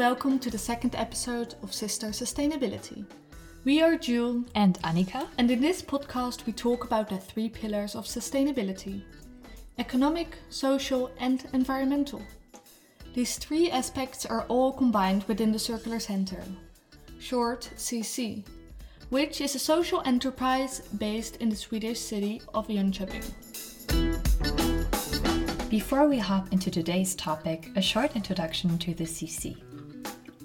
welcome to the second episode of Sister Sustainability. We are Jule and Annika, and in this podcast we talk about the three pillars of sustainability economic, social, and environmental. These three aspects are all combined within the Circular Center, short CC, which is a social enterprise based in the Swedish city of Jönköping. Before we hop into today's topic, a short introduction to the CC.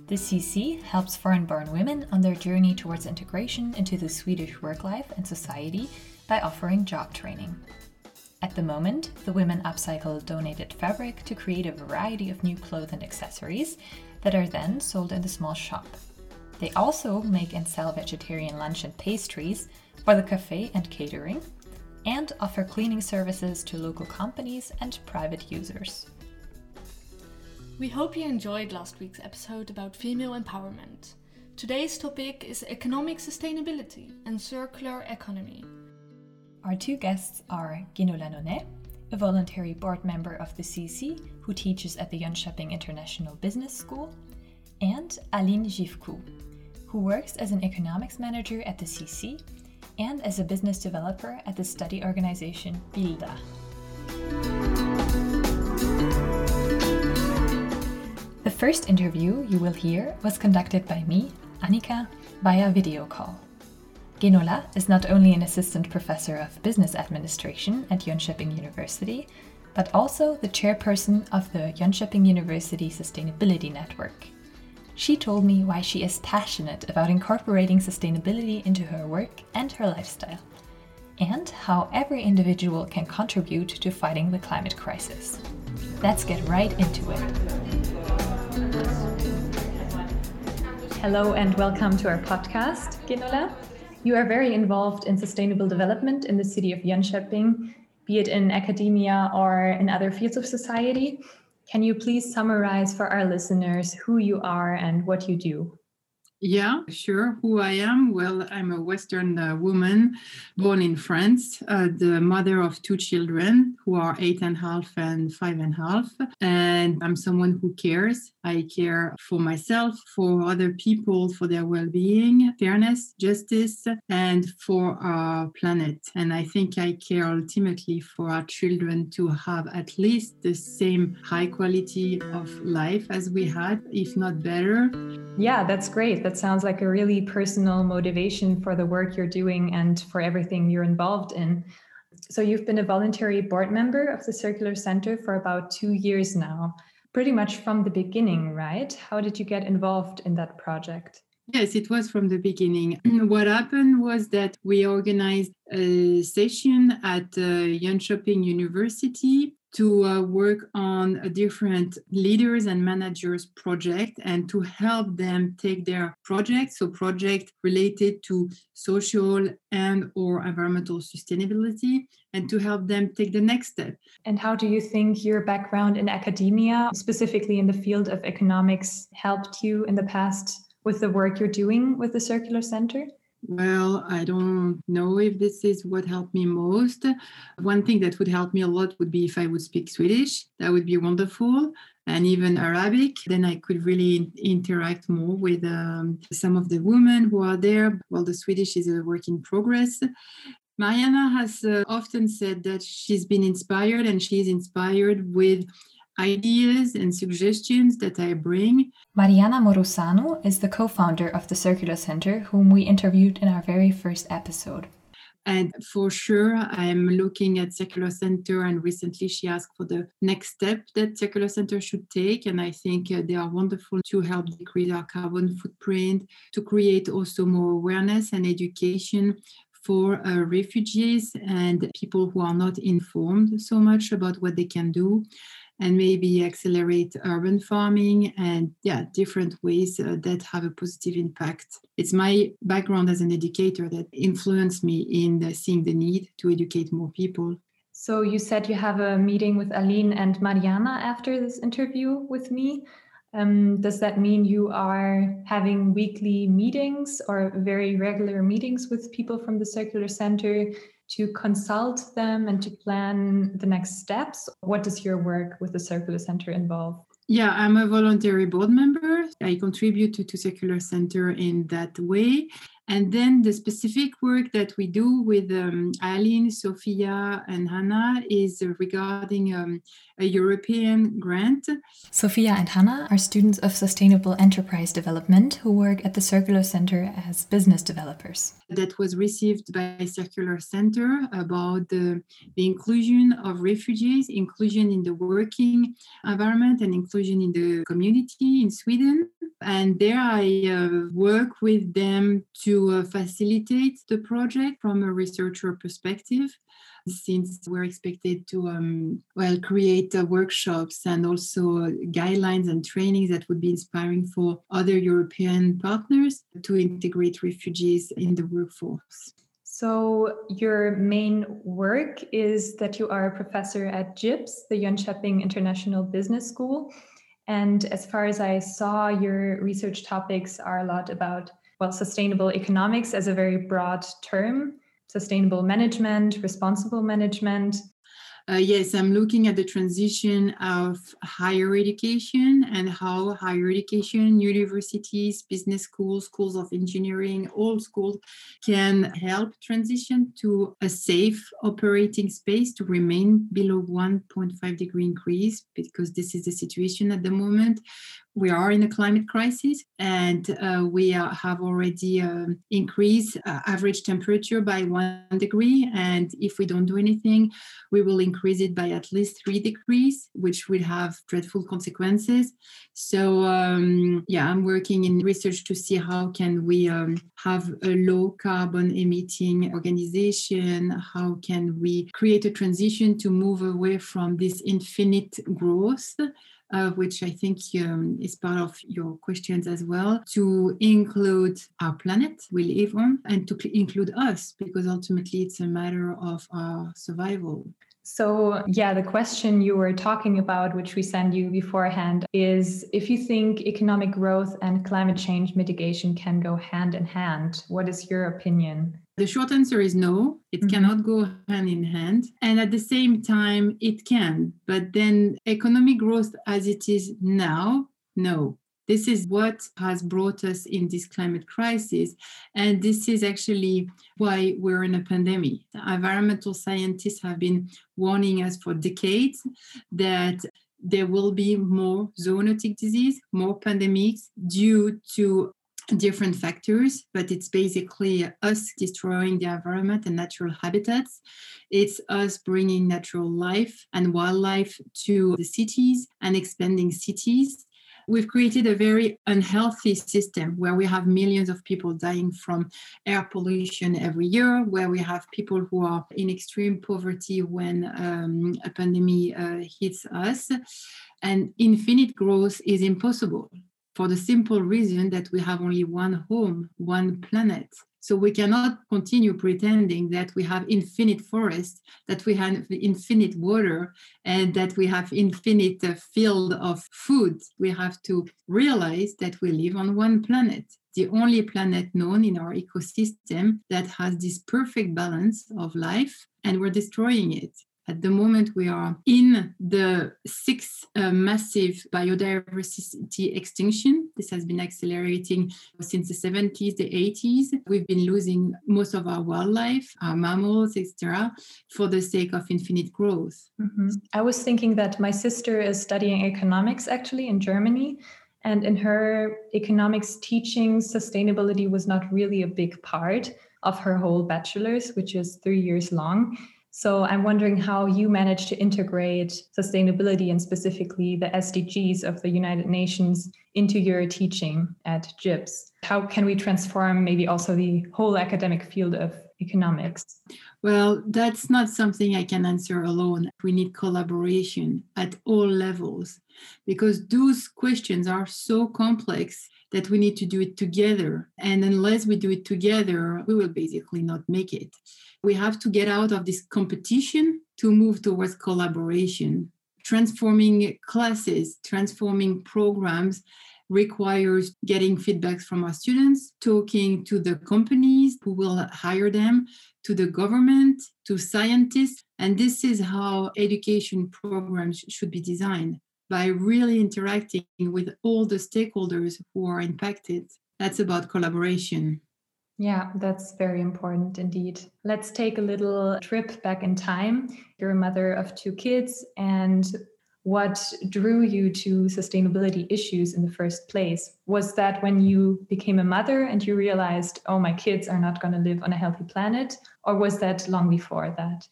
The CC helps foreign born women on their journey towards integration into the Swedish work life and society by offering job training. At the moment, the women upcycle donated fabric to create a variety of new clothes and accessories that are then sold in the small shop. They also make and sell vegetarian lunch and pastries for the cafe and catering, and offer cleaning services to local companies and private users. We hope you enjoyed last week's episode about female empowerment. Today's topic is economic sustainability and circular economy. Our two guests are Guénola Nonet, a voluntary board member of the CC who teaches at the Jönköping International Business School, and Alin Jifcu, who works as an economics manager at the CC and as a business developer at the study organization BILDA. First interview you will hear was conducted by me, Annika, via video call. Guénola is not only an assistant professor of business administration at Jönköping University, but also the chairperson of the Jönköping University Sustainability Network. She told me why she is passionate about incorporating sustainability into her work and her lifestyle, and how every individual can contribute to fighting the climate crisis. Let's get right into it. Hello, and welcome to our podcast, Guénola. You are very involved in sustainable development in the city of Jönköping, be it in academia or in other fields of society. Can you please summarize for our listeners who you are and what you do? Yeah, sure. Who I am? Well, I'm a Western uh, woman born in France, uh, the mother of two children who are eight and a half and five and a half. And I'm someone who cares. I care for myself, for other people, for their well being, fairness, justice, and for our planet. And I think I care ultimately for our children to have at least the same high quality of life as we had, if not better. Yeah, that's great. That sounds like a really personal motivation for the work you're doing and for everything you're involved in. So, you've been a voluntary board member of the Circular Center for about two years now pretty much from the beginning, right? How did you get involved in that project? Yes, it was from the beginning. what happened was that we organized a session at uh, University to uh, work on a different leaders and managers project and to help them take their projects so project related to social and or environmental sustainability and to help them take the next step and how do you think your background in academia specifically in the field of economics helped you in the past with the work you're doing with the circular center well, I don't know if this is what helped me most. One thing that would help me a lot would be if I would speak Swedish. That would be wonderful. And even Arabic. Then I could really interact more with um, some of the women who are there. Well, the Swedish is a work in progress. Mariana has uh, often said that she's been inspired and she's inspired with ideas and suggestions that I bring. Mariana Morosano is the co founder of the Circular Center, whom we interviewed in our very first episode. And for sure, I'm looking at Circular Center, and recently she asked for the next step that Circular Center should take. And I think uh, they are wonderful to help decrease our carbon footprint, to create also more awareness and education for uh, refugees and people who are not informed so much about what they can do and maybe accelerate urban farming and yeah different ways uh, that have a positive impact. It's my background as an educator that influenced me in uh, seeing the need to educate more people. So you said you have a meeting with Alin and mariana after this interview with me. Um, does that mean you are having weekly meetings or very regular meetings with people from the circular center to consult them and to plan the next steps? What does your work with the Circular Center involve? Yeah, I'm a voluntary board member. I contribute to, to Circular Center in that way. And then the specific work that we do with um, Alin, Sophia, and Hannah is regarding um, a European grant. Sophia and Hannah are students of Sustainable Enterprise Development who work at the Circular Center as business developers. That was received by Circular Center about the, the inclusion of refugees, inclusion in the working environment, and inclusion in the community in Sweden. And there I uh, work with them to uh, facilitate the project from a researcher perspective since we're expected to um, well create uh, workshops and also guidelines and trainings that would be inspiring for other European partners to integrate refugees in the workforce. So, your main work is that you are a professor at JIBS, the Jönköping International Business School. And as far as I saw, your research topics are a lot about, well, sustainable economics as a very broad term, sustainable management, responsible management, uh, yes, I'm looking at the transition of higher education and how higher education, universities, business schools, schools of engineering, all schools can help transition to a safe operating space to remain below 1.5 degree increase because this is the situation at the moment we are in a climate crisis and uh, we uh, have already um, increased uh, average temperature by one degree. And if we don't do anything we will increase it by at least three degrees which will have dreadful consequences. So um, yeah i'm working in research to see how can we um, have a low carbon emitting organization how can we create a transition to move away from this infinite growth uh, which I think um, is part of your questions as well, to include our planet we live on and to include us, because ultimately it's a matter of our survival. So, yeah, the question you were talking about, which we sent you beforehand, is if you think economic growth and climate change mitigation can go hand in hand, what is your opinion? The short answer is no, it mm-hmm. cannot go hand in hand. And at the same time, it can. But then, economic growth as it is now, no. This is what has brought us in this climate crisis. And this is actually why we're in a pandemic. Environmental scientists have been warning us for decades that there will be more zoonotic disease, more pandemics due to different factors, but it's basically us destroying the environment and natural habitats. It's us bringing natural life and wildlife to the cities and expanding cities. We've created a very unhealthy system where we have millions of people dying from air pollution every year, where we have people who are in extreme poverty when um, a pandemic uh, hits us. And infinite growth is impossible for the simple reason that we have only one home, one planet. So we cannot continue pretending that we have infinite forests, that we have infinite water, and that we have infinite uh, field of food. We have to realize that we live on one planet, the only planet known in our ecosystem that has this perfect balance of life, and we're destroying it. At the moment, we are in the sixth uh, massive biodiversity extinction. This has been accelerating since the 70s, the 80s. We've been losing most of our wildlife, our mammals, etc., for the sake of infinite growth. Mm-hmm. I was thinking that my sister is studying economics actually in Germany. And in her economics teaching, sustainability was not really a big part of her whole bachelor's, which is three years long. So I'm wondering how you manage to integrate sustainability and specifically the SDGs of the United Nations into your teaching at JIBS. How can we transform maybe also the whole academic field of economics? Well, that's not something I can answer alone. We need collaboration at all levels because those questions are so complex that we need to do it together. And unless we do it together, we will basically not make it. We have to get out of this competition to move towards collaboration. Transforming classes, transforming programs requires getting feedbacks from our students, talking to the companies who will hire them, to the government, to scientists. And this is how education programs should be designed by really interacting with all the stakeholders who are impacted. That's about collaboration. Yeah, that's very important indeed. Let's take a little trip back in time. You're a mother of two kids, and what drew you to sustainability issues in the first place? Was that when you became a mother and you realized, oh, my kids are not going to live on a healthy planet? Or was that long before that?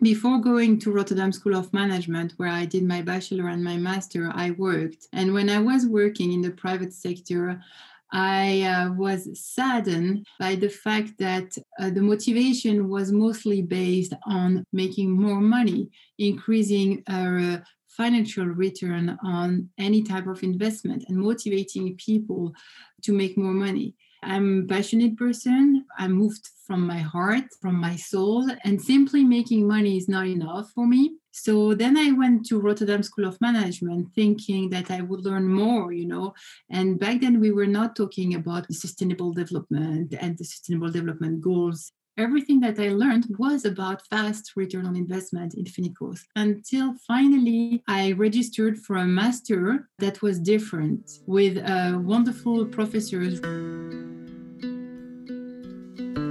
Before going to Rotterdam School of Management, where I did my bachelor and my master, I worked. And when I was working in the private sector, I uh, was saddened by the fact that uh, the motivation was mostly based on making more money, increasing our uh, financial return on any type of investment, and motivating people to make more money. I'm a passionate person. I moved from my heart, from my soul, and simply making money is not enough for me. So then I went to Rotterdam School of Management thinking that I would learn more, you know. And back then we were not talking about sustainable development and the sustainable development goals. Everything that I learned was about fast return on investment in Finicos until finally I registered for a master that was different with uh, wonderful professors.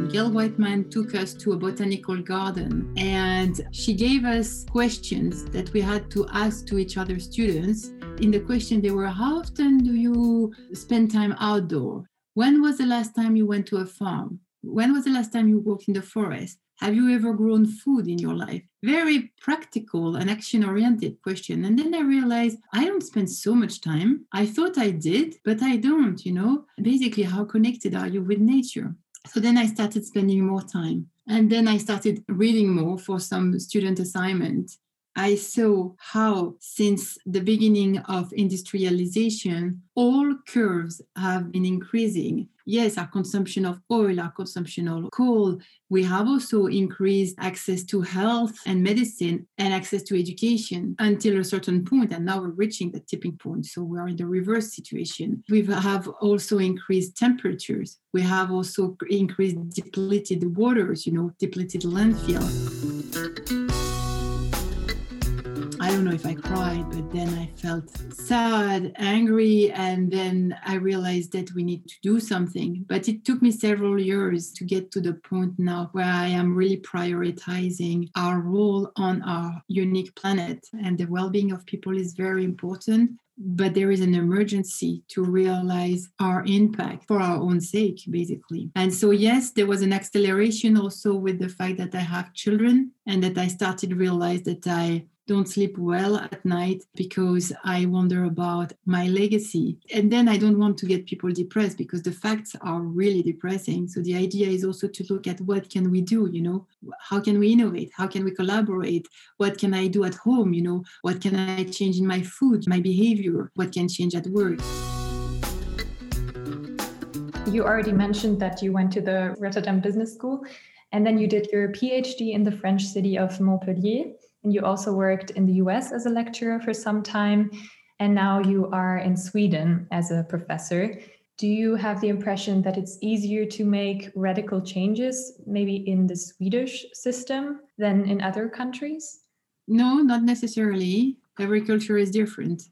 Gail Whiteman took us to a botanical garden and she gave us questions that we had to ask to each other students. In the question, they were How often do you spend time outdoor? When was the last time you went to a farm? When was the last time you walked in the forest? Have you ever grown food in your life? Very practical and action oriented question. And then I realized I don't spend so much time. I thought I did, but I don't, you know. Basically, how connected are you with nature? So then I started spending more time. And then I started reading more for some student assignment. I saw how, since the beginning of industrialization, all curves have been increasing. Yes, our consumption of oil, our consumption of coal. We have also increased access to health and medicine and access to education until a certain point, and now we're reaching the tipping point. So we are in the reverse situation. We have also increased temperatures. We have also increased depleted waters, you know, depleted landfill. I don't know if I cried, but then I felt sad, angry, and then I realized that we need to do something. But it took me several years to get to the point now where I am really prioritizing our role on our unique planet. And the well being of people is very important but there is an emergency to realize our impact for our own sake, basically. And so, yes, there was an acceleration also with the fact that I have children and that I started realize that I don't sleep well at night because I wonder about my legacy. And then I don't want to get people depressed because the facts are really depressing. So the idea is also to look at what can we do, you know, how can we innovate? How can we collaborate? What can I do at home? You know, what can I change in my food, my behavior? What can change at work? You already mentioned that you went to the Rotterdam Business School and then you did your PhD in the French city of Montpellier. And you also worked in the US as a lecturer for some time. And now you are in Sweden as a professor. Do you have the impression that it's easier to make radical changes, maybe in the Swedish system, than in other countries? No, not necessarily. Every culture is different.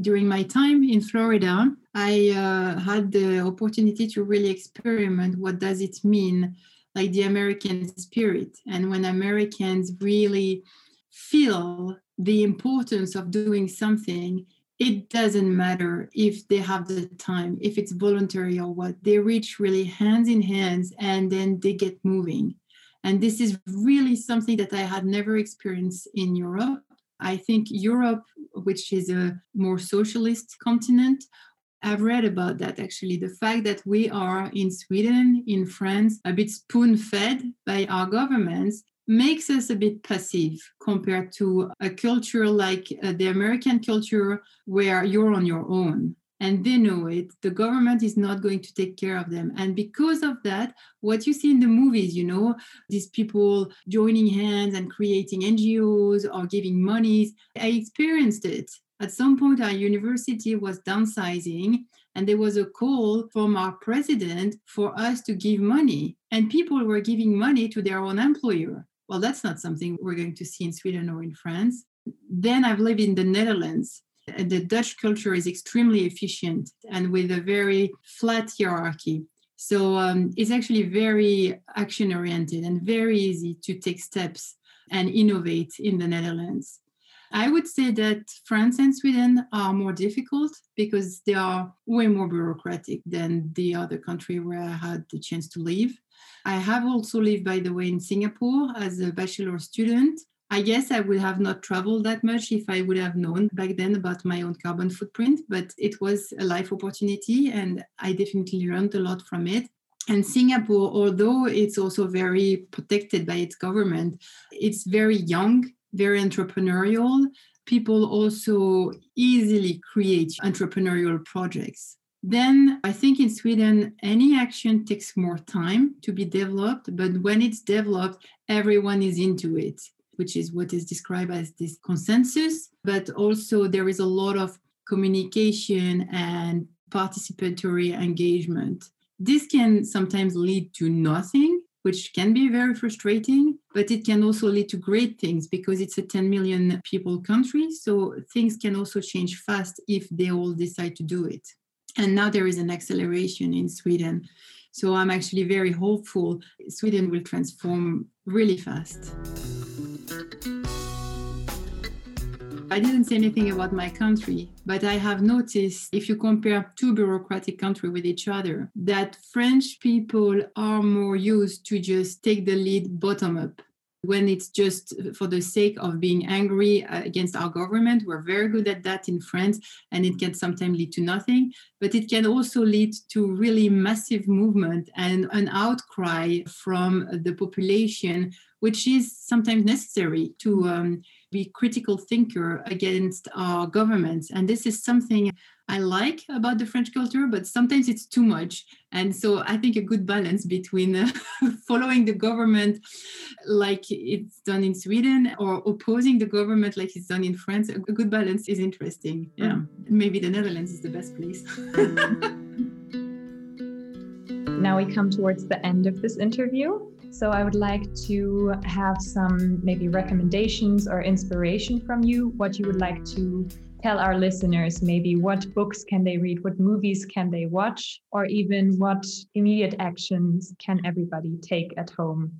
During my time in Florida, I uh, had the opportunity to really experiment what does it mean, like the American spirit, and when Americans really feel the importance of doing something, it doesn't matter if they have the time, if it's voluntary or what. They reach really hands in hands and then they get moving. And this is really something that I had never experienced in Europe. I think Europe, which is a more socialist continent, I've read about that actually. The fact that we are in Sweden, in France, a bit spoon fed by our governments makes us a bit passive compared to a culture like uh, the American culture where you're on your own and they know it. The government is not going to take care of them. And because of that, what you see in the movies, you know, these people joining hands and creating NGOs or giving monies, I experienced it. At some point, our university was downsizing, and there was a call from our president for us to give money. And people were giving money to their own employer well, that's not something we're going to see in Sweden or in France. Then I've lived in the Netherlands. The Dutch culture is extremely efficient and with a very flat hierarchy. So um, it's actually very action oriented and very easy to take steps and innovate in the Netherlands. I would say that France and Sweden are more difficult because they are way more bureaucratic than the other country where I had the chance to live. I have also lived, by the way, in Singapore as a bachelor student. I guess I would have not traveled that much if I would have known back then about my own carbon footprint, but it was a life opportunity and I definitely learned a lot from it. And Singapore, although it's also very protected by its government, it's very young, very entrepreneurial. People also easily create entrepreneurial projects. Then I think in Sweden, any action takes more time to be developed, but when it's developed, everyone is into it, which is what is described as this consensus. But also, there is a lot of communication and participatory engagement. This can sometimes lead to nothing, which can be very frustrating, but it can also lead to great things because it's a 10 million people country. So things can also change fast if they all decide to do it. And now there is an acceleration in Sweden. So I'm actually very hopeful Sweden will transform really fast. I didn't say anything about my country, but I have noticed if you compare two bureaucratic countries with each other, that French people are more used to just take the lead bottom up when it's just for the sake of being angry uh, against our government. We're very good at that in France, and it can sometimes lead to nothing. But it can also lead to really massive movement and an outcry from the population, which is sometimes necessary to. Um, be critical thinker against our governments. And this is something i like about the french culture but sometimes it's too much. And so i think a good balance between uh, following the government like it's done in sweden or opposing the government like it's done in france a good balance is interesting. Yeah. Mm. maybe the netherlands is the best place now we come towards the end of this interview. So I would like to have some maybe recommendations or inspiration from you, what you would like to tell our listeners, maybe what books can they read, what movies can they watch, or even what immediate actions can everybody take at home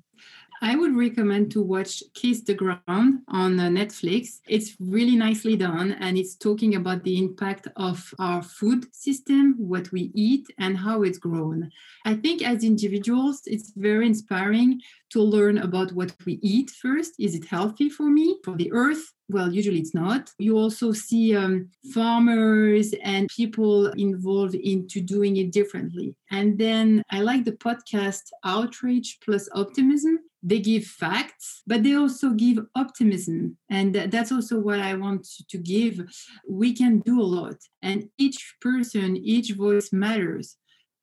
I would recommend to watch Kiss the Ground on uh, Netflix. It's really nicely done and it's talking about the impact of our food system, what we eat, and how it's grown. I think as individuals, it's very inspiring to learn about what we eat first. Is it healthy for me, for the earth? Well, usually it's not. You also see um, farmers and people involved into doing it differently. And then I like the podcast Outrage Plus Optimism they give facts, but they also give optimism. And that's also what I want to give. We can do a lot, and each person, each voice matters.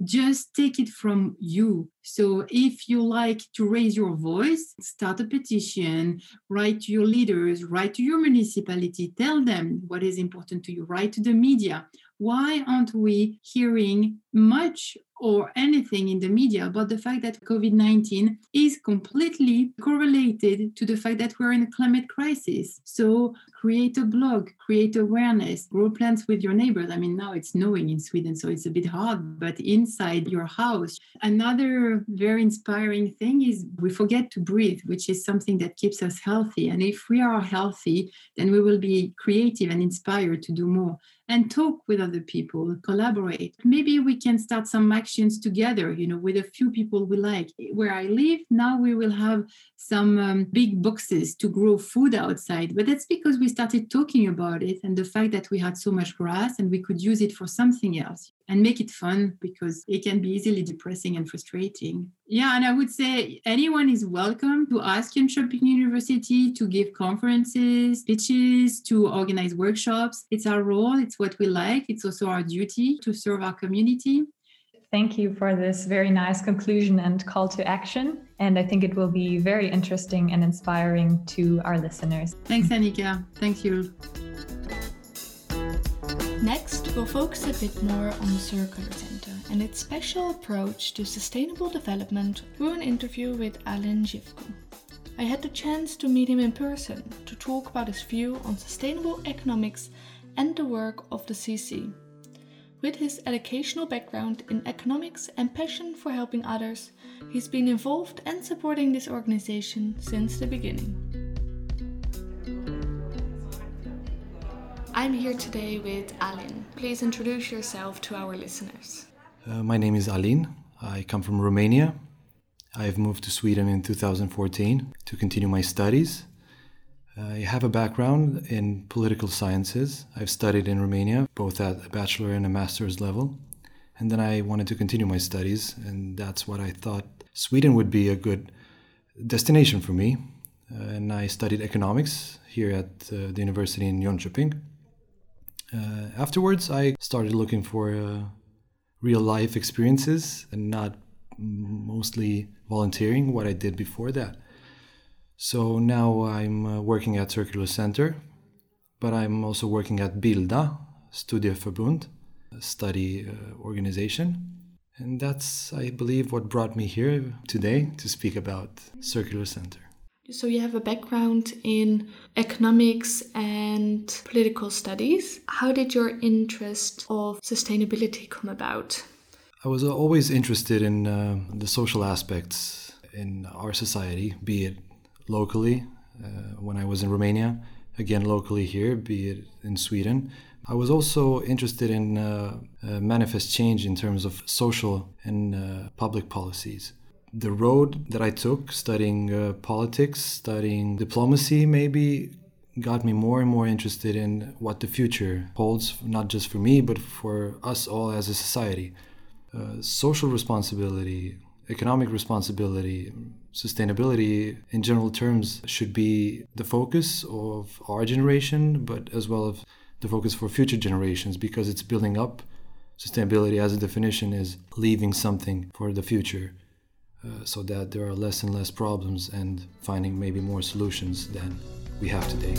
Just take it from you. So, if you like to raise your voice, start a petition, write to your leaders, write to your municipality, tell them what is important to you, write to the media. Why aren't we hearing much or anything in the media about the fact that COVID 19 is completely correlated to the fact that we're in a climate crisis. So create a blog, create awareness, grow plants with your neighbors. I mean, now it's snowing in Sweden, so it's a bit hard, but inside your house. Another very inspiring thing is we forget to breathe, which is something that keeps us healthy. And if we are healthy, then we will be creative and inspired to do more and talk with other people, collaborate. Maybe we can start some actions together, you know, with a few people we like. Where I live now, we will have some um, big boxes to grow food outside, but that's because we started talking about it and the fact that we had so much grass and we could use it for something else and make it fun because it can be easily depressing and frustrating. Yeah, and I would say anyone is welcome to ask in Jönköping University to give conferences, speeches, to organize workshops. It's our role, it's what we like, it's also our duty to serve our community. Thank you for this very nice conclusion and call to action. And I think it will be very interesting and inspiring to our listeners. Thanks, Annika. Thank you. Next, we'll focus a bit more on the Circular Center and its special approach to sustainable development through an interview with Alin Jifcu. I had the chance to meet him in person to talk about his view on sustainable economics and the work of the CC. With his educational background in economics and passion for helping others, he's been involved and supporting this organization since the beginning. I'm here today with Alin. Please introduce yourself to our listeners. Uh, my name is Alin. I come from Romania. I've moved to Sweden in 2014 to continue my studies. I have a background in political sciences. I've studied in Romania, both at a bachelor and a master's level. And then I wanted to continue my studies, and that's what I thought Sweden would be a good destination for me. Uh, and I studied economics here at uh, the university in Jönköping. Uh, afterwards, I started looking for uh, real life experiences and not mostly volunteering, what I did before that. So now I'm uh, working at Circular Center, but I'm also working at Bilda, Studieförbund, study uh, organization. And that's, I believe, what brought me here today to speak about Circular Center. So, you have a background in economics and political studies. How did your interest of sustainability come about? I was always interested in uh, the social aspects in our society, be it locally uh, when I was in Romania, again locally here, be it in Sweden. I was also interested in uh, uh, manifest change in terms of social and uh, public policies. The road that I took, studying uh, politics, studying diplomacy, maybe got me more and more interested in what the future holds, not just for me, but for us all as a society. Uh, social responsibility, economic responsibility, sustainability in general terms should be the focus of our generation, but as well as the focus for future generations because it's building up. Sustainability, as a definition, is leaving something for the future uh, so that there are less and less problems and finding maybe more solutions than we have today.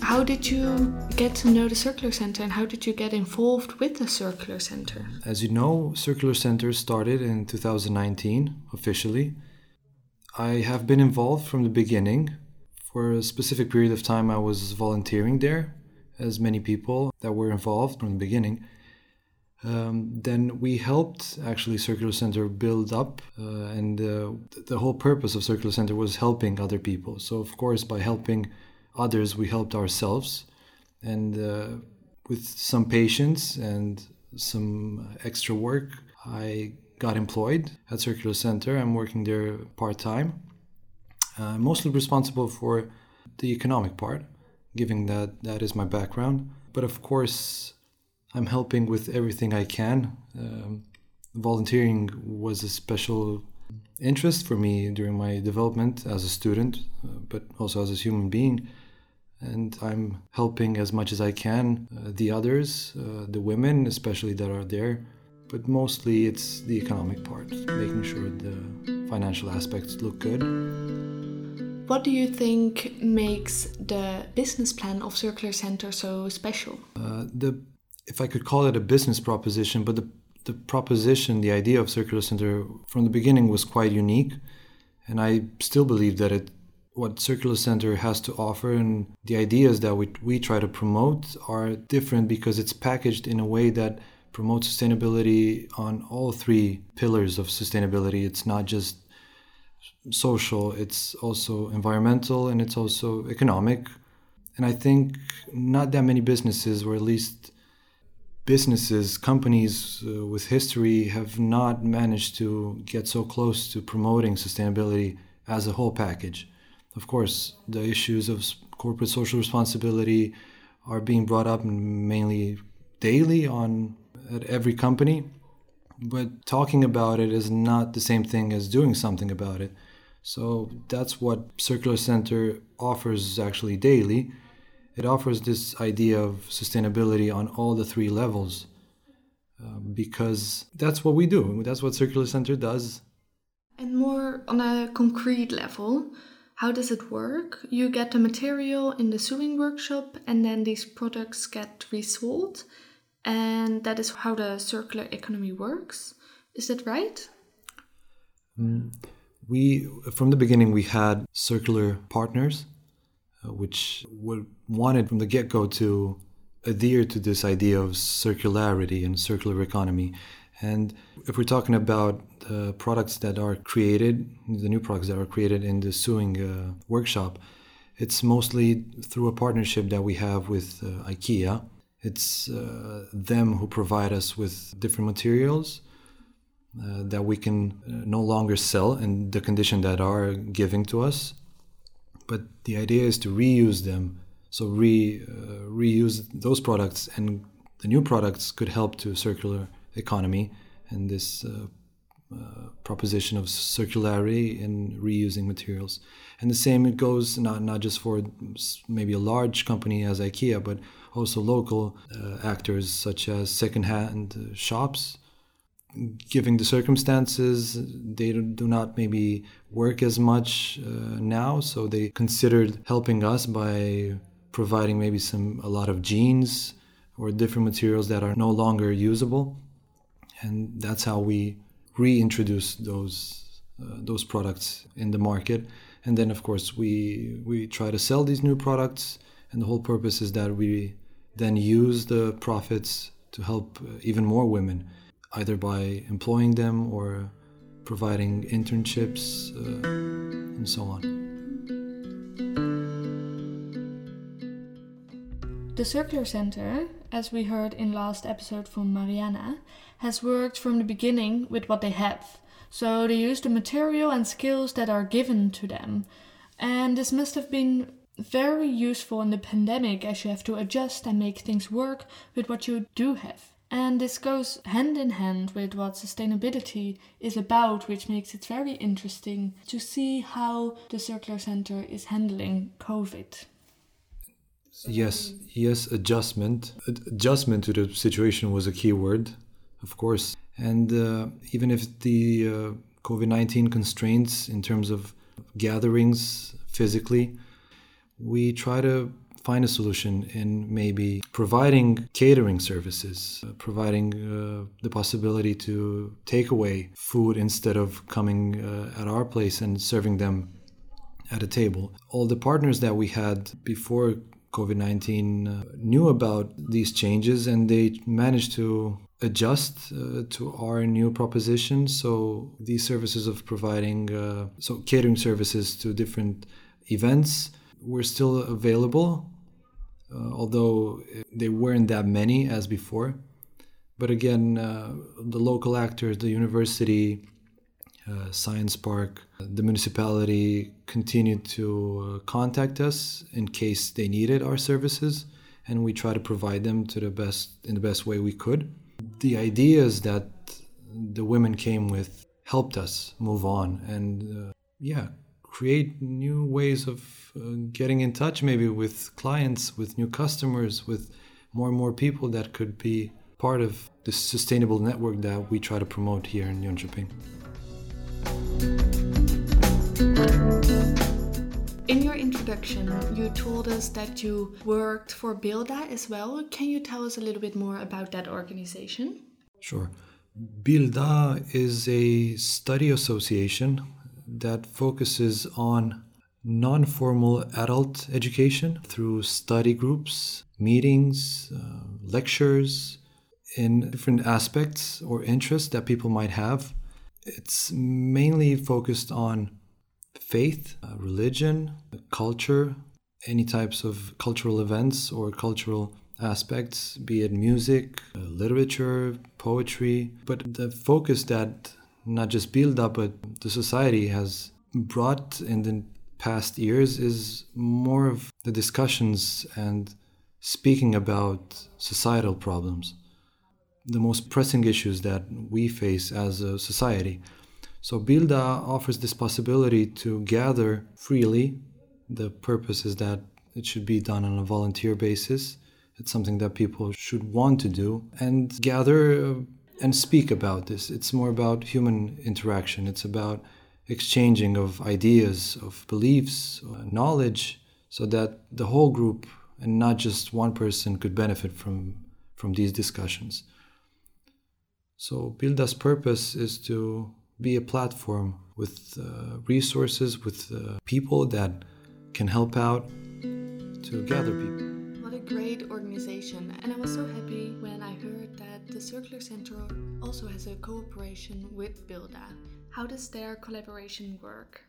How did you get to know the Circular Center and how did you get involved with the Circular Center? As you know, Circular Center started in 2019 officially. I have been involved from the beginning. For a specific period of time, I was volunteering there, as many people that were involved from the beginning. Um, then we helped actually Circular Center build up, uh, and uh, the whole purpose of Circular Center was helping other people. So, of course, by helping others we helped ourselves. And uh, with some patience and some extra work i got employed at circular center. I'm working there part-time. Uh, mostly responsible for the economic part given that that is my background. But of course i'm helping with everything i can um, volunteering was a special interest for me during my development as a student uh, but also as a human being and I'm helping as much as I can uh, the others, uh, the women especially that are there. But mostly it's the economic part, making sure the financial aspects look good. What do you think makes the business plan of Circular Center so special? Uh, the, if I could call it a business proposition, but the, the proposition, the idea of Circular Center from the beginning was quite unique. And I still believe that it what Circular Center has to offer and the ideas that we, we try to promote are different because it's packaged in a way that promotes sustainability on all three pillars of sustainability. It's not just social, it's also environmental and it's also economic. And I think not that many businesses, or at least businesses, companies uh, with history, have not managed to get so close to promoting sustainability as a whole package. Of course, the issues of corporate social responsibility are being brought up mainly daily on at every company, but talking about it is not the same thing as doing something about it. So that's what Circular Center offers actually daily. It offers this idea of sustainability on all the three levels uh, because that's what we do. That's what Circular Center does. And more on a concrete level, how does it work? You get the material in the sewing workshop, and then these products get resold, and that is how the circular economy works. Is that right? Mm, we from the beginning we had circular partners, which would wanted from the get-go to adhere to this idea of circularity and circular economy. And if we're talking about the products that are created, the new products that are created in the sewing uh, workshop, it's mostly through a partnership that we have with uh, IKEA. It's uh, them who provide us with different materials uh, that we can uh, no longer sell in the condition that are giving to us. But the idea is to reuse them, so re uh, reuse those products, and the new products could help to circular economy and this uh, uh, proposition of circularity in reusing materials. And the same it goes not not just for maybe a large company as IKEA, but also local uh, actors such as secondhand shops given the circumstances, they do not maybe work as much uh, now. So they considered helping us by providing maybe some a lot of jeans or different materials that are no longer usable, and that's how we reintroduce those uh, those products in the market. And then of course we we try to sell these new products, and the whole purpose is that we then use the profits to help uh, even more women either by employing them or providing internships uh, and so on. The Circular Center, as we heard in last episode from Mariana, has worked from the beginning with what they have. So they use the material and skills that are given to them. And this must have been very useful in the pandemic as you have to adjust and make things work with what you do have. And this goes hand in hand with what sustainability is about, which makes it very interesting to see how the Circular Center is handling COVID. Yes, yes, adjustment. Adjustment to the situation was a key word, of course. And uh, even if the uh, COVID 19 constraints in terms of gatherings physically, we try to find a solution in maybe providing catering services, uh, providing uh, the possibility to take away food instead of coming uh, at our place and serving them at a table. All the partners that we had before COVID 19 uh, knew about these changes and they managed to adjust uh, to our new proposition. So these services of providing uh, so catering services to different events were still available uh, although they weren't that many as before. But again, uh, the local actors, the university, uh, Science Park, the municipality continued to contact us in case they needed our services, and we try to provide them to the best in the best way we could. The ideas that the women came with helped us move on, and uh, yeah, create new ways of uh, getting in touch maybe with clients with new customers with more and more people that could be part of this sustainable network that we try to promote here in Jönköping. In your introduction, you told us that you worked for Bilda as well. Can you tell us a little bit more about that organization? Sure. Bilda is a study association that focuses on non formal adult education through study groups, meetings, uh, lectures in different aspects or interests that people might have. It's mainly focused on faith, uh, religion, culture, any types of cultural events or cultural aspects, be it music, uh, literature, poetry. But the focus that not just Bilda, but the society has brought in the past years is more of the discussions and speaking about societal problems, the most pressing issues that we face as a society. So Bilda offers this possibility to gather freely. The purpose is that it should be done on a volunteer basis. It's something that people should want to do and gather uh, and speak about this. It's more about human interaction. It's about exchanging of ideas, of beliefs, uh, knowledge, so that the whole group and not just one person could benefit from, from these discussions. So, Bilda's purpose is to be a platform with uh, resources, with uh, people that can help out to gather people. What a great organization, and I was so happy when I heard that the Circular Center also has a cooperation with Bilda. How does their collaboration work?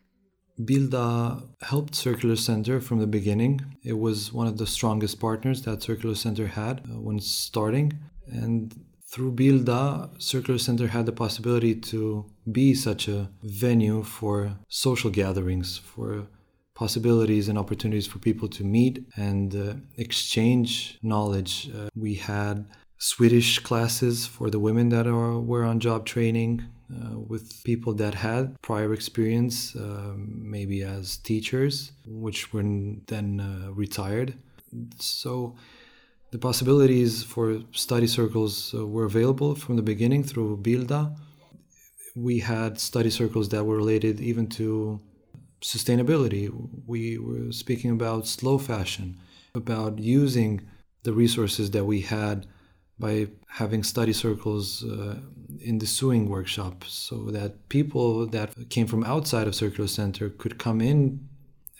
Bilda helped Circular Center from the beginning. It was one of the strongest partners that Circular Center had uh, when starting. And through Bilda, Circular Center had the possibility to be such a venue for social gatherings, for possibilities and opportunities for people to meet and uh, exchange knowledge. Uh, we had Swedish classes for the women that are, were on job training uh, with people that had prior experience, uh, maybe as teachers, which were then uh, retired. So the possibilities for study circles uh, were available from the beginning through Bilda. We had study circles that were related even to sustainability. We were speaking about slow fashion, about using the resources that we had by having study circles uh, in the sewing workshop so that people that came from outside of Circular Center could come in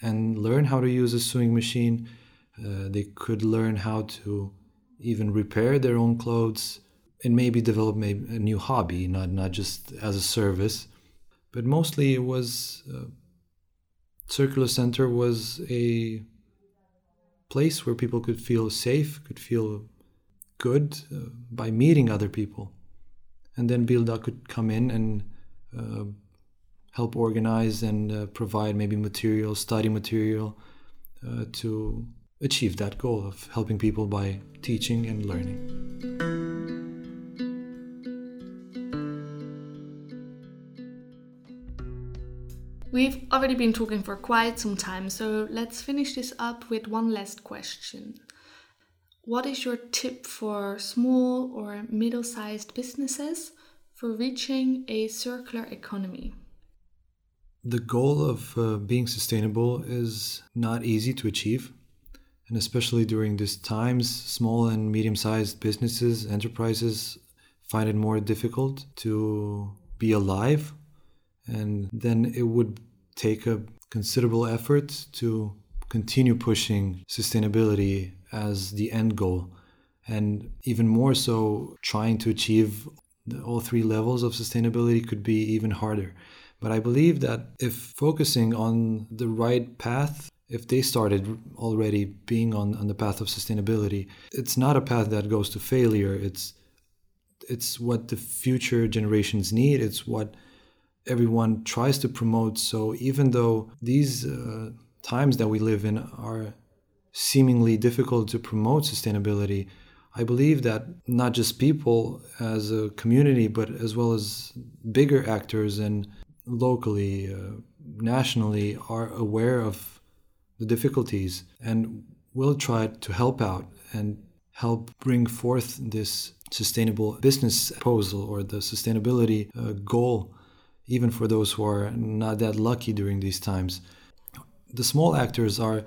and learn how to use a sewing machine. Uh, they could learn how to even repair their own clothes and maybe develop maybe a new hobby, not, not just as a service. But mostly it was uh, Circular Center was a place where people could feel safe, could feel good uh, by meeting other people. And then Bilda could come in and uh, help organize and uh, provide maybe material, study material uh, to achieve that goal of helping people by teaching and learning. We've already been talking for quite some time, so let's finish this up with one last question. What is your tip for small or middle sized businesses for reaching a circular economy? The goal of uh, being sustainable is not easy to achieve. And especially during these times, small and medium sized businesses, enterprises find it more difficult to be alive and then it would take a considerable effort to continue pushing sustainability as the end goal and even more so trying to achieve all three levels of sustainability could be even harder. But i believe that if focusing on the right path if they started already being on, on the path of sustainability it's not a path that goes to failure. It's it's what the future generations need. It's what everyone tries to promote. So even though these uh, times that we live in are seemingly difficult to promote sustainability, I believe that not just people as a community, but as well as bigger actors and locally, uh, nationally, are aware of the difficulties and will try to help out and help bring forth this sustainable business proposal or the sustainability uh, goal even for those who are not that lucky during these times. The small actors are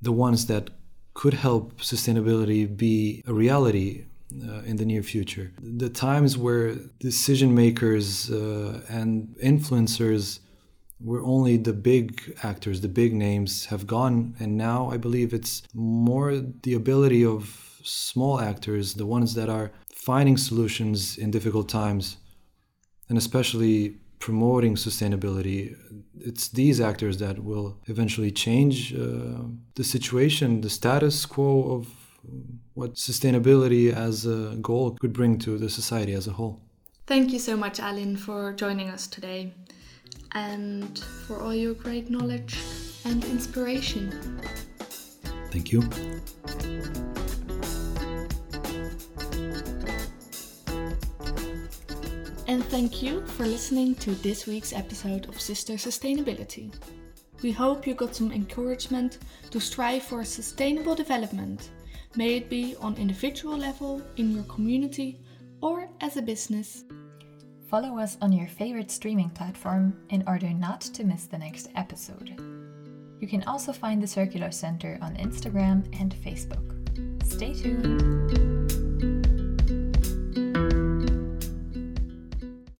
the ones that could help sustainability be a reality uh, in the near future. The times where decision makers uh, and influencers were only the big actors, the big names have gone, and now I believe it's more the ability of small actors, the ones that are finding solutions in difficult times, and especially promoting sustainability, it's these actors that will eventually change uh, the situation, the status quo of what sustainability as a goal could bring to the society as a whole. Thank you so much, Alin, for joining us today and for all your great knowledge and inspiration. Thank you. And thank you for listening to this week's episode of Sister Sustainability. We hope you got some encouragement to strive for sustainable development, may it be on individual level, in your community, or as a business. Follow us on your favorite streaming platform in order not to miss the next episode. You can also find the Circular Center on Instagram and Facebook. Stay tuned!